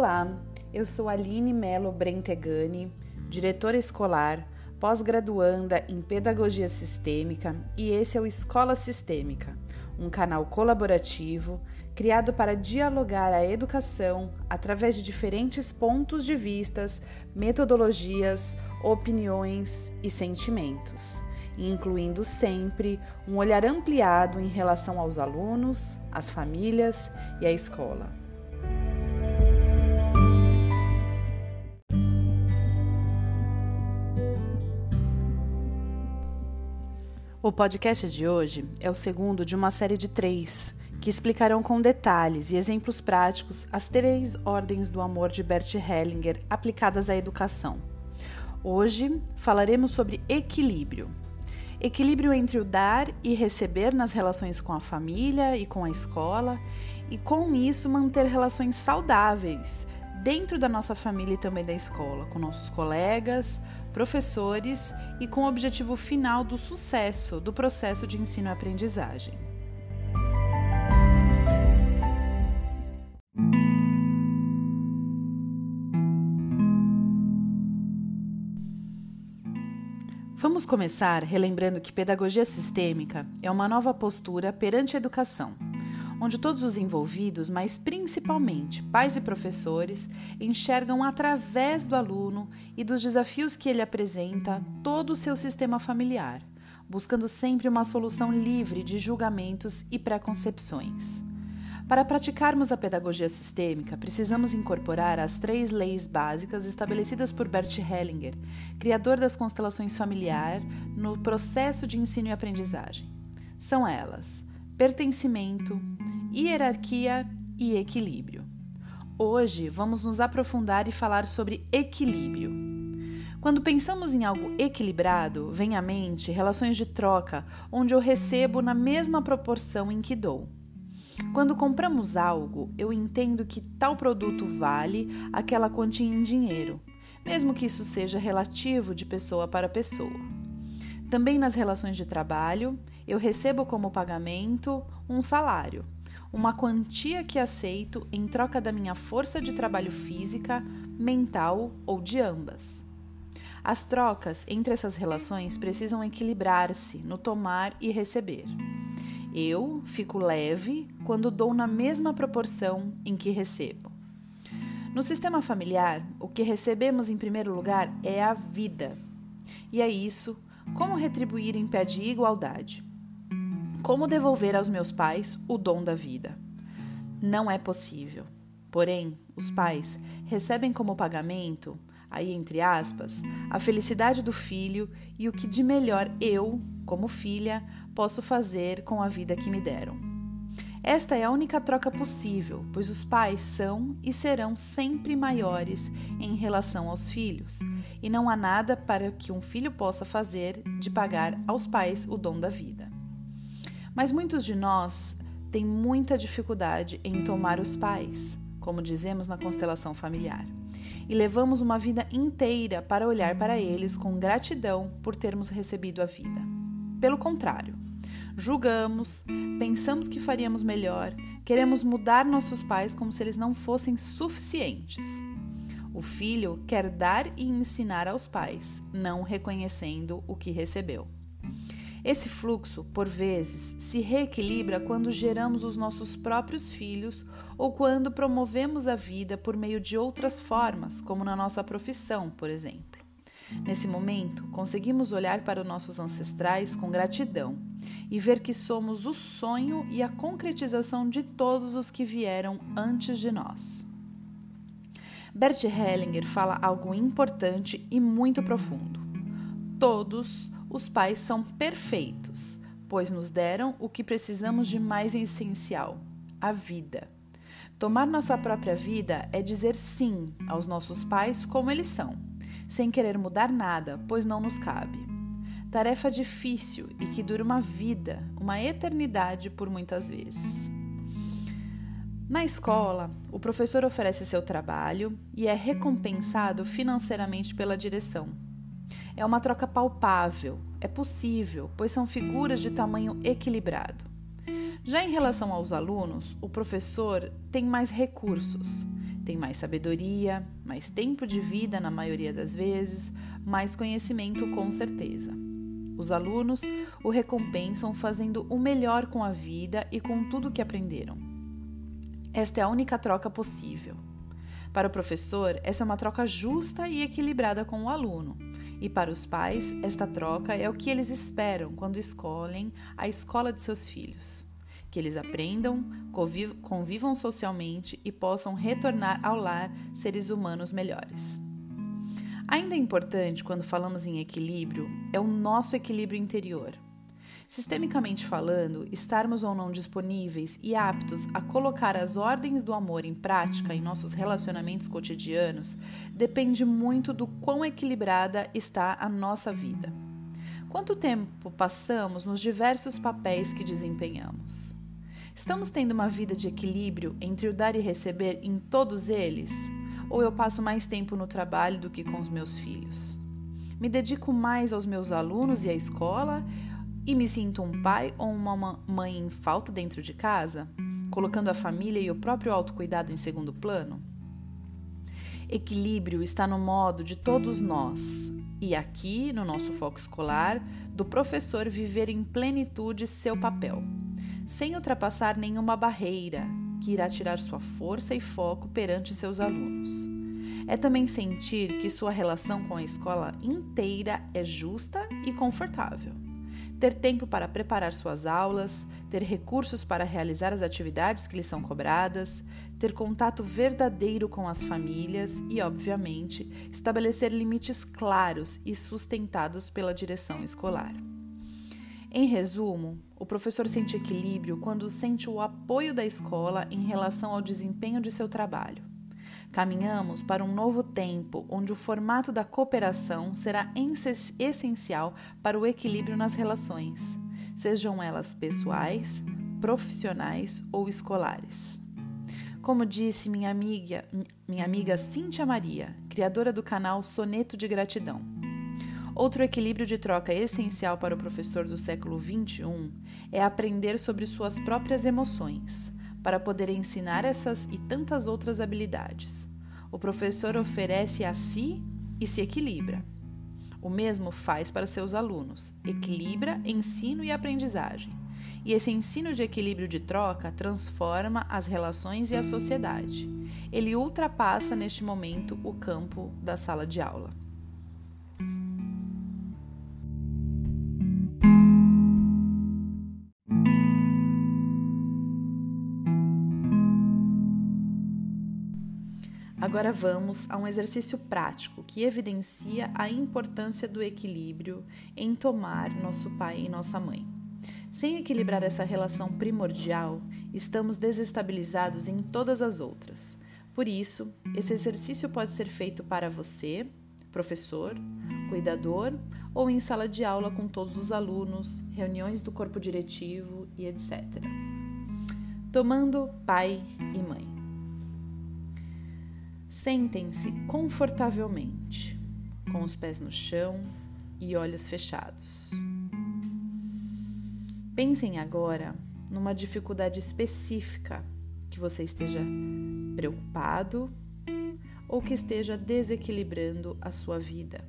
Olá, eu sou Aline Melo Brentegani, diretora escolar, pós-graduanda em Pedagogia Sistêmica, e esse é o Escola Sistêmica, um canal colaborativo criado para dialogar a educação através de diferentes pontos de vistas, metodologias, opiniões e sentimentos, incluindo sempre um olhar ampliado em relação aos alunos, às famílias e à escola. O podcast de hoje é o segundo de uma série de três, que explicarão com detalhes e exemplos práticos as três ordens do amor de Bert Hellinger aplicadas à educação. Hoje falaremos sobre equilíbrio. Equilíbrio entre o dar e receber nas relações com a família e com a escola, e com isso manter relações saudáveis dentro da nossa família e também da escola, com nossos colegas, professores e com o objetivo final do sucesso do processo de ensino e aprendizagem. Vamos começar relembrando que pedagogia sistêmica é uma nova postura perante a educação onde todos os envolvidos, mas principalmente pais e professores, enxergam através do aluno e dos desafios que ele apresenta todo o seu sistema familiar, buscando sempre uma solução livre de julgamentos e preconcepções. Para praticarmos a pedagogia sistêmica, precisamos incorporar as três leis básicas estabelecidas por Bert Hellinger, criador das constelações familiar, no processo de ensino e aprendizagem. São elas: pertencimento, hierarquia e equilíbrio. Hoje vamos nos aprofundar e falar sobre equilíbrio. Quando pensamos em algo equilibrado, vem à mente relações de troca onde eu recebo na mesma proporção em que dou. Quando compramos algo, eu entendo que tal produto vale aquela quantia em dinheiro, mesmo que isso seja relativo de pessoa para pessoa. Também nas relações de trabalho, eu recebo como pagamento um salário uma quantia que aceito em troca da minha força de trabalho física, mental ou de ambas. As trocas entre essas relações precisam equilibrar-se no tomar e receber. Eu fico leve quando dou na mesma proporção em que recebo. No sistema familiar, o que recebemos em primeiro lugar é a vida. E é isso, como retribuir em pé de igualdade. Como devolver aos meus pais o dom da vida? Não é possível. Porém, os pais recebem como pagamento, aí entre aspas, a felicidade do filho e o que de melhor eu, como filha, posso fazer com a vida que me deram. Esta é a única troca possível, pois os pais são e serão sempre maiores em relação aos filhos, e não há nada para que um filho possa fazer de pagar aos pais o dom da vida. Mas muitos de nós têm muita dificuldade em tomar os pais, como dizemos na constelação familiar, e levamos uma vida inteira para olhar para eles com gratidão por termos recebido a vida. Pelo contrário, julgamos, pensamos que faríamos melhor, queremos mudar nossos pais como se eles não fossem suficientes. O filho quer dar e ensinar aos pais, não reconhecendo o que recebeu. Esse fluxo, por vezes, se reequilibra quando geramos os nossos próprios filhos ou quando promovemos a vida por meio de outras formas, como na nossa profissão, por exemplo. Nesse momento, conseguimos olhar para nossos ancestrais com gratidão e ver que somos o sonho e a concretização de todos os que vieram antes de nós. Bert Hellinger fala algo importante e muito profundo. Todos os pais são perfeitos, pois nos deram o que precisamos de mais essencial: a vida. Tomar nossa própria vida é dizer sim aos nossos pais como eles são, sem querer mudar nada, pois não nos cabe. Tarefa difícil e que dura uma vida, uma eternidade por muitas vezes. Na escola, o professor oferece seu trabalho e é recompensado financeiramente pela direção, é uma troca palpável, é possível, pois são figuras de tamanho equilibrado. Já em relação aos alunos, o professor tem mais recursos, Tem mais sabedoria, mais tempo de vida na maioria das vezes, mais conhecimento com certeza. Os alunos o recompensam fazendo o melhor com a vida e com tudo que aprenderam. Esta é a única troca possível. Para o professor, essa é uma troca justa e equilibrada com o aluno. E para os pais, esta troca é o que eles esperam quando escolhem a escola de seus filhos. Que eles aprendam, convivam socialmente e possam retornar ao lar seres humanos melhores. Ainda importante quando falamos em equilíbrio é o nosso equilíbrio interior. Sistemicamente falando, estarmos ou não disponíveis e aptos a colocar as ordens do amor em prática em nossos relacionamentos cotidianos depende muito do quão equilibrada está a nossa vida. Quanto tempo passamos nos diversos papéis que desempenhamos? Estamos tendo uma vida de equilíbrio entre o dar e receber em todos eles? ou eu passo mais tempo no trabalho do que com os meus filhos? Me dedico mais aos meus alunos e à escola e me sinto um pai ou uma mãe em falta dentro de casa, colocando a família e o próprio autocuidado em segundo plano? Equilíbrio está no modo de todos nós, e aqui, no nosso foco escolar, do professor viver em plenitude seu papel, sem ultrapassar nenhuma barreira, que irá tirar sua força e foco perante seus alunos. É também sentir que sua relação com a escola inteira é justa e confortável. Ter tempo para preparar suas aulas, ter recursos para realizar as atividades que lhe são cobradas, ter contato verdadeiro com as famílias e, obviamente, estabelecer limites claros e sustentados pela direção escolar. Em resumo, o professor sente equilíbrio quando sente o apoio da escola em relação ao desempenho de seu trabalho. Caminhamos para um novo tempo onde o formato da cooperação será essencial para o equilíbrio nas relações, sejam elas pessoais, profissionais ou escolares. Como disse minha amiga, minha amiga Cíntia Maria, criadora do canal Soneto de Gratidão, Outro equilíbrio de troca essencial para o professor do século XXI é aprender sobre suas próprias emoções, para poder ensinar essas e tantas outras habilidades. O professor oferece a si e se equilibra. O mesmo faz para seus alunos, equilibra ensino e aprendizagem. E esse ensino de equilíbrio de troca transforma as relações e a sociedade. Ele ultrapassa neste momento o campo da sala de aula. Agora vamos a um exercício prático que evidencia a importância do equilíbrio em tomar nosso pai e nossa mãe. Sem equilibrar essa relação primordial, estamos desestabilizados em todas as outras. Por isso, esse exercício pode ser feito para você, professor, cuidador ou em sala de aula com todos os alunos, reuniões do corpo diretivo e etc. Tomando pai e mãe. Sentem-se confortavelmente, com os pés no chão e olhos fechados. Pensem agora numa dificuldade específica que você esteja preocupado ou que esteja desequilibrando a sua vida.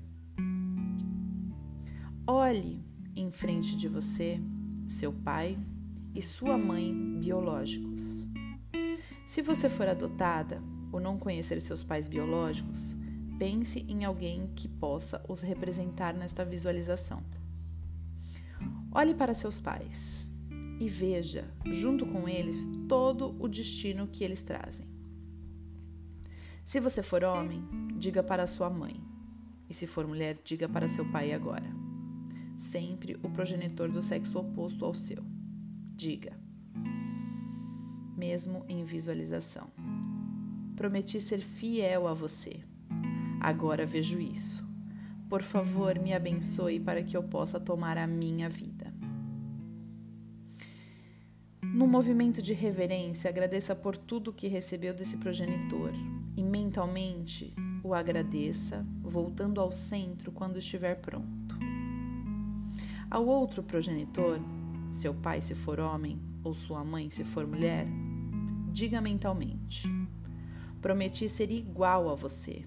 Olhe em frente de você seu pai e sua mãe biológicos. Se você for adotada, ou não conhecer seus pais biológicos, pense em alguém que possa os representar nesta visualização. Olhe para seus pais e veja, junto com eles, todo o destino que eles trazem. Se você for homem, diga para sua mãe, e se for mulher, diga para seu pai agora. Sempre o progenitor do sexo oposto ao seu. Diga, mesmo em visualização. Prometi ser fiel a você. Agora vejo isso. Por favor, me abençoe para que eu possa tomar a minha vida. No movimento de reverência, agradeça por tudo que recebeu desse progenitor e mentalmente o agradeça, voltando ao centro quando estiver pronto. Ao outro progenitor, seu pai se for homem ou sua mãe se for mulher, diga mentalmente: Prometi ser igual a você.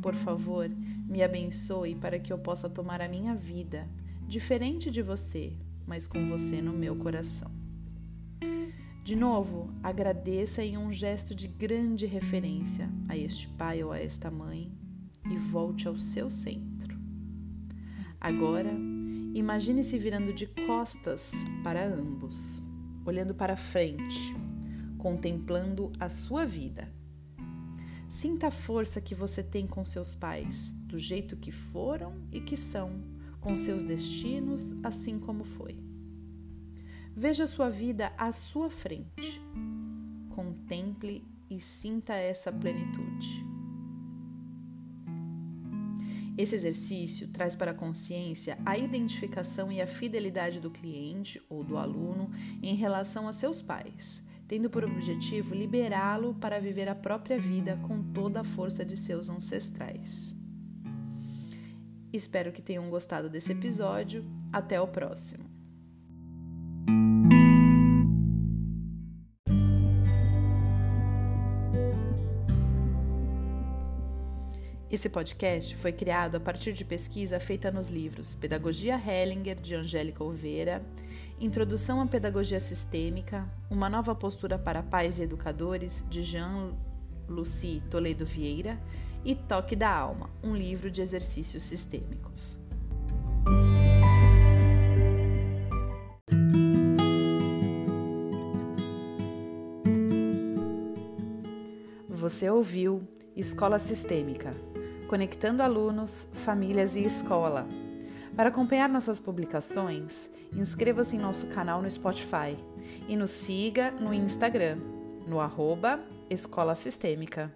Por favor, me abençoe para que eu possa tomar a minha vida, diferente de você, mas com você no meu coração. De novo, agradeça em um gesto de grande referência a este pai ou a esta mãe e volte ao seu centro. Agora, imagine-se virando de costas para ambos, olhando para frente, contemplando a sua vida. Sinta a força que você tem com seus pais, do jeito que foram e que são, com seus destinos, assim como foi. Veja sua vida à sua frente. Contemple e sinta essa plenitude. Esse exercício traz para a consciência a identificação e a fidelidade do cliente ou do aluno em relação a seus pais, tendo por objetivo liberá-lo para viver a própria vida com toda a força de seus ancestrais. Espero que tenham gostado desse episódio. Até o próximo! Esse podcast foi criado a partir de pesquisa feita nos livros Pedagogia Hellinger, de Angélica Oliveira, Introdução à Pedagogia Sistêmica, Uma Nova Postura para Pais e Educadores, de Jean-Lucie Toledo Vieira, e Toque da Alma, um livro de exercícios sistêmicos. Você ouviu Escola Sistêmica conectando alunos, famílias e escola. Para acompanhar nossas publicações, inscreva-se em nosso canal no Spotify e nos siga no Instagram, no arroba Escola Sistêmica.